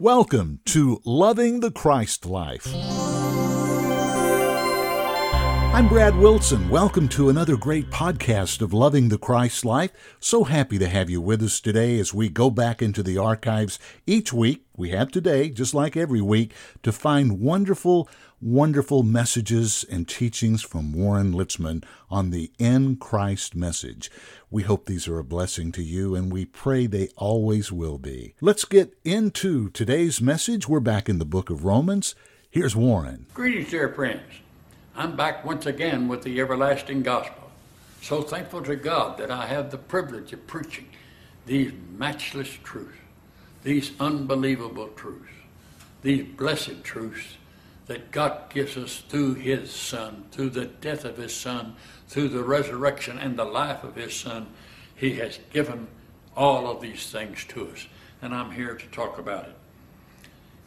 Welcome to Loving the Christ Life. I'm Brad Wilson. Welcome to another great podcast of Loving the Christ Life. So happy to have you with us today as we go back into the archives each week. We have today, just like every week, to find wonderful, wonderful messages and teachings from Warren Litzman on the In Christ message. We hope these are a blessing to you, and we pray they always will be. Let's get into today's message. We're back in the book of Romans. Here's Warren. Greetings, dear friends. I'm back once again with the everlasting gospel. So thankful to God that I have the privilege of preaching these matchless truths, these unbelievable truths, these blessed truths that God gives us through His Son, through the death of His Son, through the resurrection and the life of His Son. He has given all of these things to us, and I'm here to talk about it.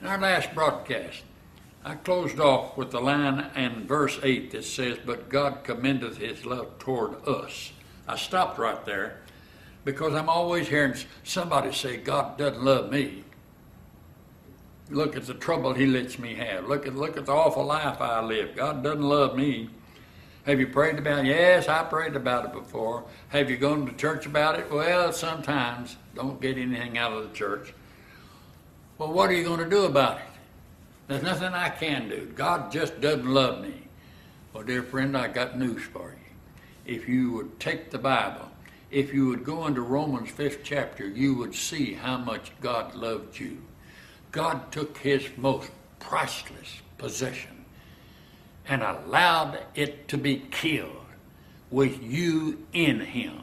In our last broadcast, I closed off with the line in verse 8 that says, But God commendeth His love toward us. I stopped right there because I'm always hearing somebody say, God doesn't love me. Look at the trouble he lets me have. Look at look at the awful life I live. God doesn't love me. Have you prayed about it? Yes, I prayed about it before. Have you gone to church about it? Well, sometimes. Don't get anything out of the church. Well, what are you going to do about it? There's nothing I can do. God just doesn't love me. Well, dear friend, I got news for you. If you would take the Bible, if you would go into Romans 5th chapter, you would see how much God loved you. God took his most priceless possession and allowed it to be killed with you in him.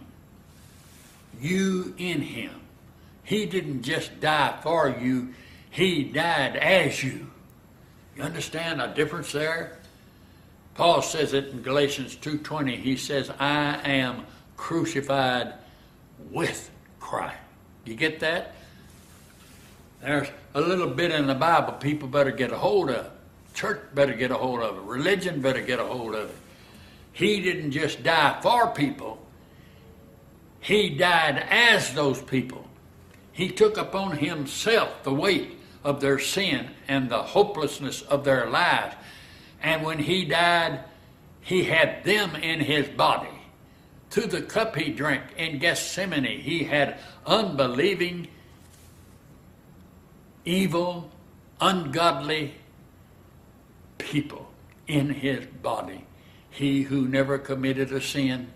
You in him. He didn't just die for you, he died as you. You understand a difference there? Paul says it in Galatians 2:20. He says, "I am crucified with Christ." You get that? There's a little bit in the Bible people better get a hold of. Church better get a hold of it. Religion better get a hold of it. He didn't just die for people, He died as those people. He took upon Himself the weight of their sin and the hopelessness of their lives. And when He died, He had them in His body. Through the cup He drank in Gethsemane, He had unbelieving evil, ungodly people in his body. He who never committed a sin,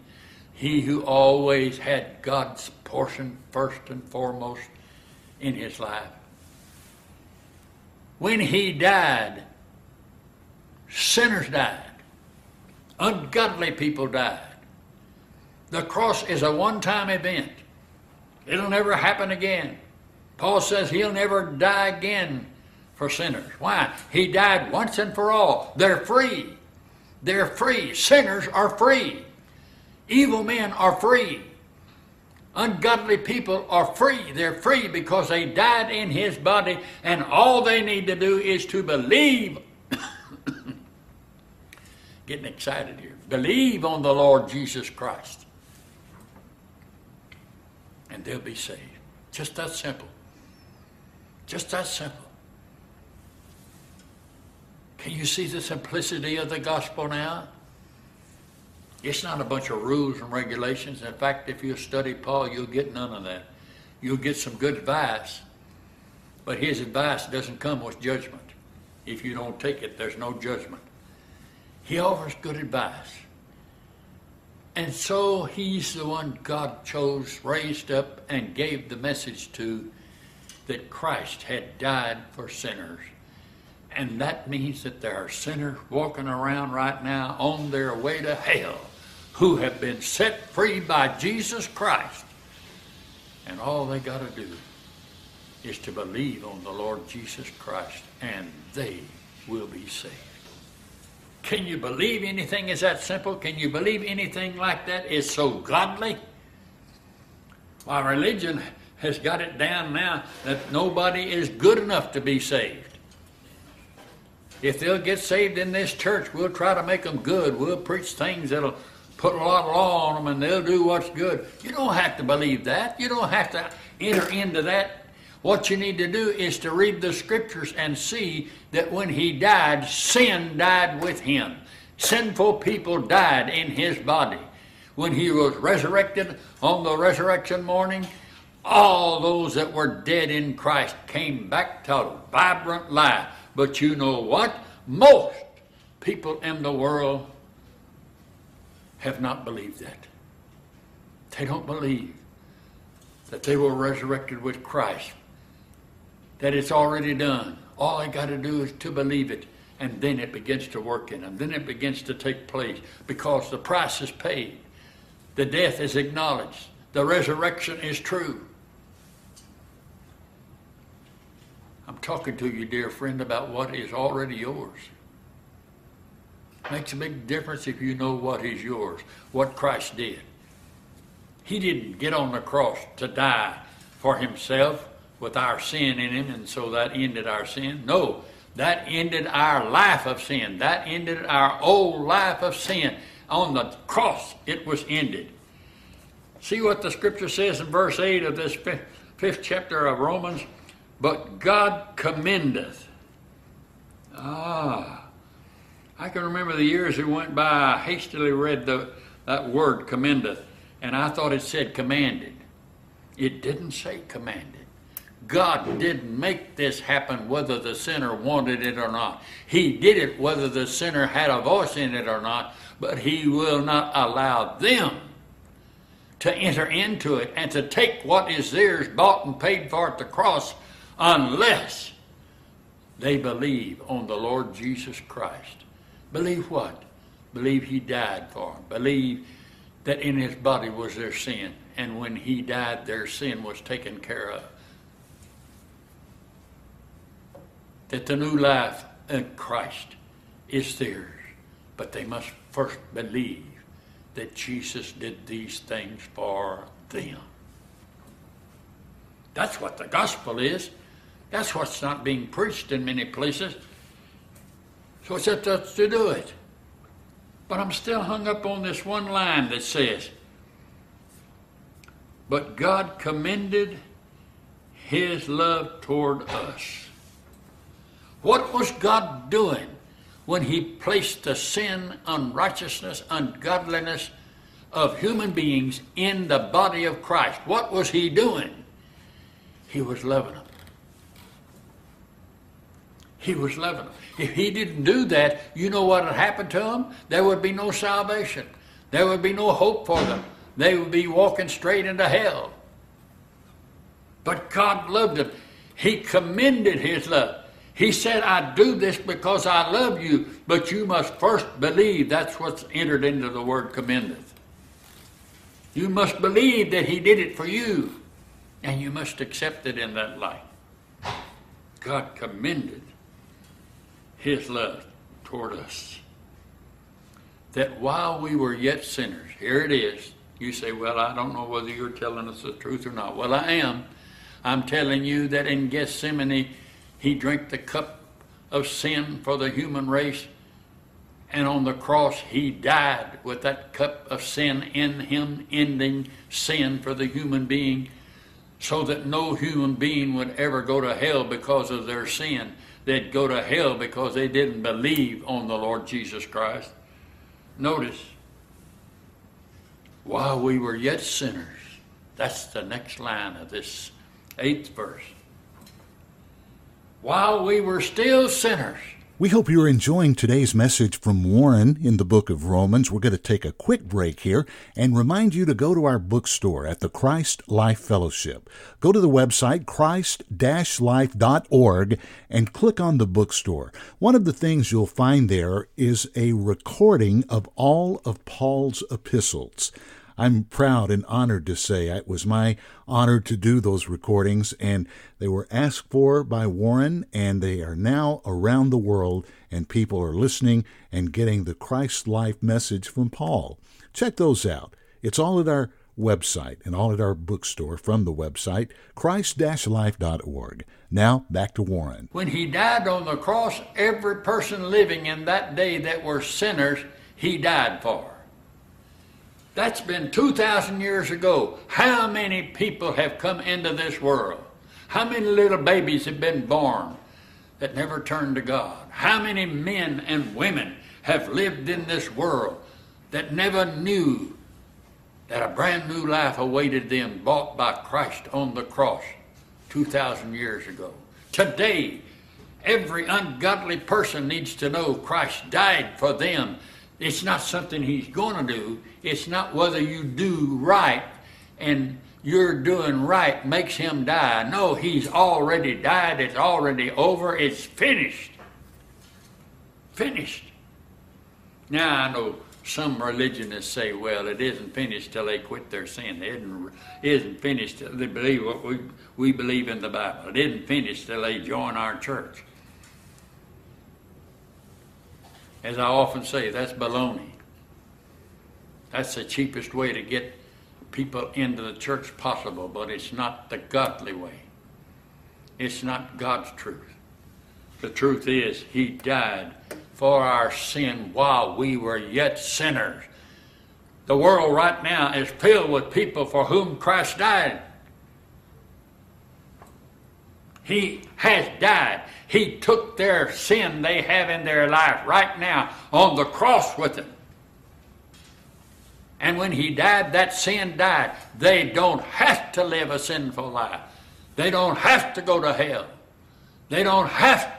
he who always had God's portion first and foremost in his life. When he died, sinners died, ungodly people died. The cross is a one time event, it'll never happen again. Paul says he'll never die again for sinners. Why? He died once and for all. They're free. They're free. Sinners are free. Evil men are free. Ungodly people are free. They're free because they died in his body, and all they need to do is to believe. Getting excited here. Believe on the Lord Jesus Christ, and they'll be saved. Just that simple. Just that simple. Can you see the simplicity of the gospel now? It's not a bunch of rules and regulations. In fact, if you study Paul, you'll get none of that. You'll get some good advice, but his advice doesn't come with judgment. If you don't take it, there's no judgment. He offers good advice. And so he's the one God chose, raised up, and gave the message to that Christ had died for sinners. And that means that there are sinners walking around right now on their way to hell who have been set free by Jesus Christ. And all they got to do is to believe on the Lord Jesus Christ, and they will be saved. Can you believe anything is that simple? Can you believe anything like that is so godly? Why, religion has got it down now that nobody is good enough to be saved. If they'll get saved in this church, we'll try to make them good. We'll preach things that'll put a lot of law on them and they'll do what's good. You don't have to believe that. You don't have to enter into that. What you need to do is to read the scriptures and see that when he died, sin died with him. Sinful people died in his body. When he was resurrected on the resurrection morning, all those that were dead in Christ came back to vibrant life. But you know what? Most people in the world have not believed that. They don't believe that they were resurrected with Christ, that it's already done. All I got to do is to believe it, and then it begins to work in them. Then it begins to take place because the price is paid, the death is acknowledged, the resurrection is true. I'm talking to you, dear friend, about what is already yours. Makes a big difference if you know what is yours, what Christ did. He didn't get on the cross to die for himself with our sin in him, and so that ended our sin. No, that ended our life of sin. That ended our old life of sin. On the cross, it was ended. See what the scripture says in verse 8 of this fifth, chapter of Romans? But God commendeth. Ah, I can remember the years that went by, I hastily read the, that word commendeth, and I thought it said commanded. It didn't say commanded. God didn't make this happen whether the sinner wanted it or not. He did it whether the sinner had a voice in it or not, but He will not allow them to enter into it and to take what is theirs, bought and paid for at the cross, unless they believe on the Lord Jesus Christ. Believe what? Believe he died for them. Believe that in his body was their sin. And when he died, their sin was taken care of. That the new life in Christ is theirs. But they must first believe that Jesus did these things for them. That's what the gospel is. That's what's not being preached in many places. So it's up to us to do it. But I'm still hung up on this one line that says, But God commended his love toward us. What was God doing when he placed the sin, unrighteousness, ungodliness of human beings in the body of Christ? What was he doing? He was loving them. He was loving. If he didn't do that, you know what would happen to them? There would be no salvation. There would be no hope for them. They would be walking straight into hell. But God loved them. He commended his love. He said, I do this because I love you, but you must first believe. That's what's entered into the word commendeth. You must believe that he did it for you, and you must accept it in that light. God commended his love toward us. That while we were yet sinners, here it is. You say, Well, I don't know whether you're telling us the truth or not. Well, I am. I'm telling you that in Gethsemane, he drank the cup of sin for the human race, and on the cross, he died with that cup of sin in him, ending sin for the human being, so that no human being would ever go to hell because of their sin they'd go to hell because they didn't believe on the Lord Jesus Christ. Notice, while we were yet sinners, that's the next line of this eighth verse. While we were still sinners, we hope you're enjoying today's message from Warren in the book of Romans. We're going to take a quick break here and remind you to go to our bookstore at the Christ Life Fellowship. Go to the website christ-life.org and click on the bookstore. One of the things you'll find there is a recording of all of Paul's epistles. I'm proud and honored to say it was my honor to do those recordings, and they were asked for by Warren, and they are now around the world, and people are listening and getting the Christ life message from Paul. Check those out. It's all at our website and all at our bookstore from the website, christ-life.org. Now, back to Warren. When he died on the cross, every person living in that day that were sinners, he died for. That's been 2,000 years ago. How many people have come into this world? How many little babies have been born that never turned to God? How many men and women have lived in this world that never knew that a brand new life awaited them, bought by Christ on the cross 2,000 years ago? Today, every ungodly person needs to know Christ died for them. It's not something he's going to do. It's not whether you do right and you're doing right makes him die. No, he's already died. It's already over. It's finished. Finished. Now I know some religionists say, well, it isn't finished till they quit their sin. It isn't, finished till they believe what we, we believe in the Bible. It isn't finished till they join our church. As I often say, that's baloney. That's the cheapest way to get people into the church possible, but it's not the godly way. It's not God's truth. The truth is, He died for our sin while we were yet sinners. The world right now is filled with people for whom Christ died. He has died. He took their sin they have in their life right now on the cross with them. And when he died, that sin died. They don't have to live a sinful life. They don't have to go to hell. They don't have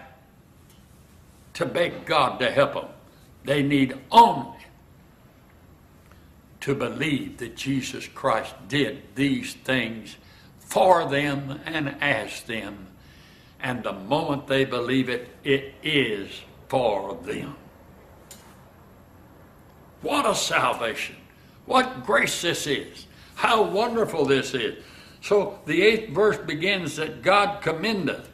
to beg God to help them. They need only to believe that Jesus Christ did these things for them and as them. And the moment they believe it, it is for them. What a salvation! What grace this is. How wonderful this is. So the eighth verse begins that God commendeth.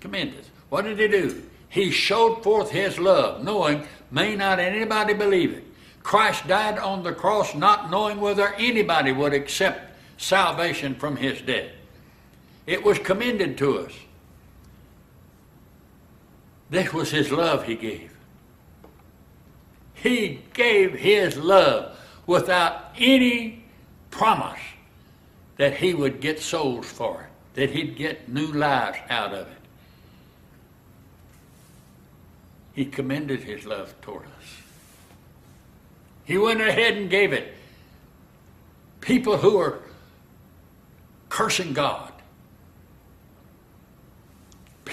Commendeth. What did he do? He showed forth his love, knowing may not anybody believe it. Christ died on the cross not knowing whether anybody would accept salvation from his death. It was commended to us. This was his love he gave. He gave His love without any promise that He would get souls for it, that He'd get new lives out of it. He commended His love toward us. He went ahead and gave it. People who are cursing God,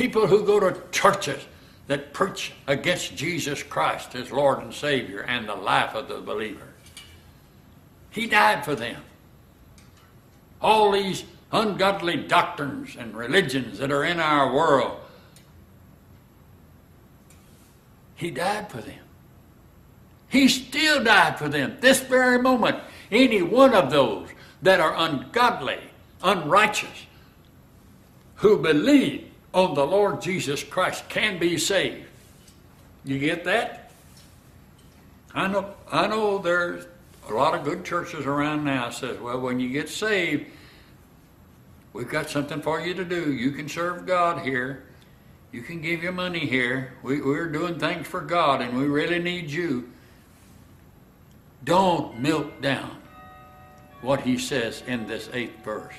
people who go to churches that preach against Jesus Christ as Lord and Savior and the life of the believer. He died for them. All these ungodly doctrines and religions that are in our world, He died for them. He still died for them. This very moment, any one of those that are ungodly, unrighteous, who believe on the Lord Jesus Christ can be saved. You get that? I know I know there's a lot of good churches around now says, well, when you get saved, we've got something for you to do. You can serve God here. You can give your money here. We, we're doing things for God and we really need you. Don't milk down what he says in this eighth verse.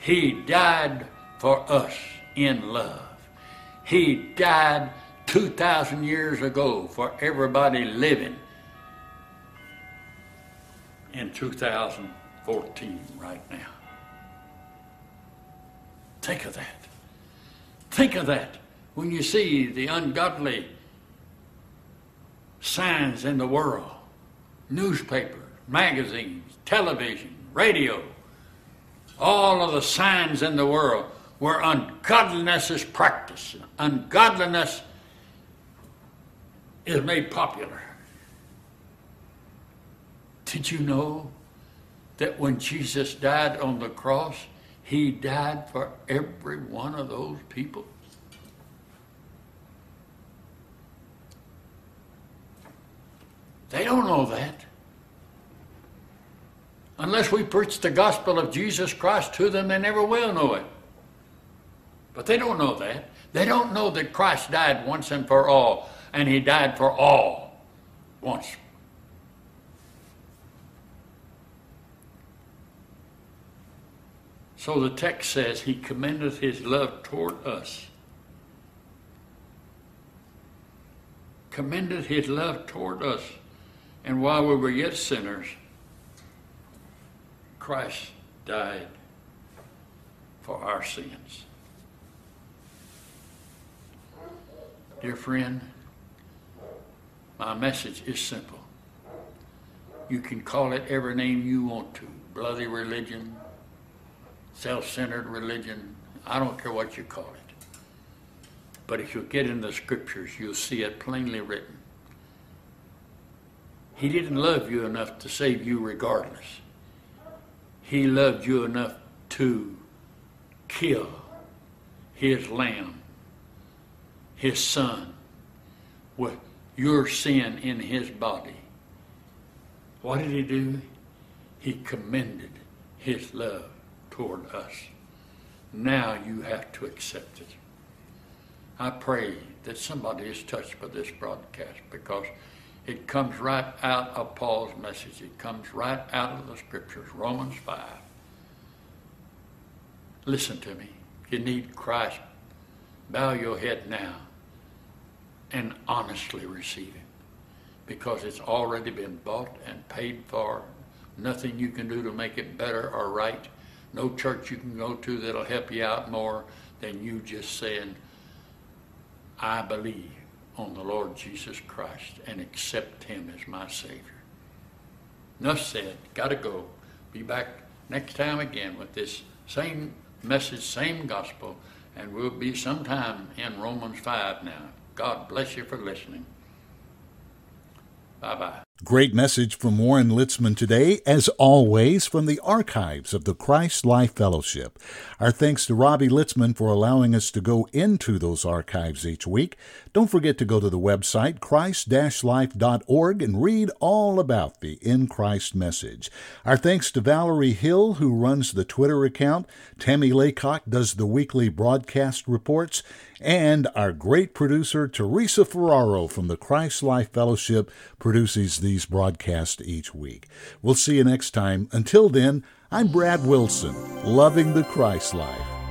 He died for us in love. He died 2,000 years ago for everybody living in 2014 right now. Think of that. Think of that when you see the ungodly signs in the world newspapers, magazines, television, radio, all of the signs in the world where ungodliness is practiced, ungodliness is made popular. Did you know that when Jesus died on the cross, he died for every one of those people? They don't know that. Unless we preach the gospel of Jesus Christ to them, they never will know it. But they don't know that. They don't know that Christ died once and for all, and he died for all once. So the text says, He commendeth His love toward us. Commended His love toward us. And while we were yet sinners, Christ died for our sins. Dear friend, my message is simple. You can call it every name you want to bloody religion, self centered religion. I don't care what you call it. But if you get in the scriptures, you'll see it plainly written. He didn't love you enough to save you regardless. He loved you enough to kill his lamb, his son, with your sin in his body. What did he do? He commended his love toward us. Now you have to accept it. I pray that somebody is touched by this broadcast because it comes right out of Paul's message. It comes right out of the scriptures, Romans 5. Listen to me. You need Christ. Bow your head now and honestly receive it because it's already been bought and paid for. Nothing you can do to make it better or right. No church you can go to that'll help you out more than you just saying, I believe on the Lord Jesus Christ and accept Him as my Savior. Enough said. Gotta go. Be back next time again with this same message, same gospel, and we'll be sometime in Romans 5 now. God bless you for listening. Bye bye. Great message from Warren Litzman today, as always, from the archives of the Christ Life Fellowship. Our thanks to Robbie Litzman for allowing us to go into those archives each week. Don't forget to go to the website, christ-life.org, and read all about the In Christ message. Our thanks to Valerie Hill, who runs the Twitter account. Tammy Laycock does the weekly broadcast reports. And our great producer, Teresa Ferraro from the Christ Life Fellowship, produces the these broadcasts each week. We'll see you next time. Until then, I'm Brad Wilson, loving the Christ life.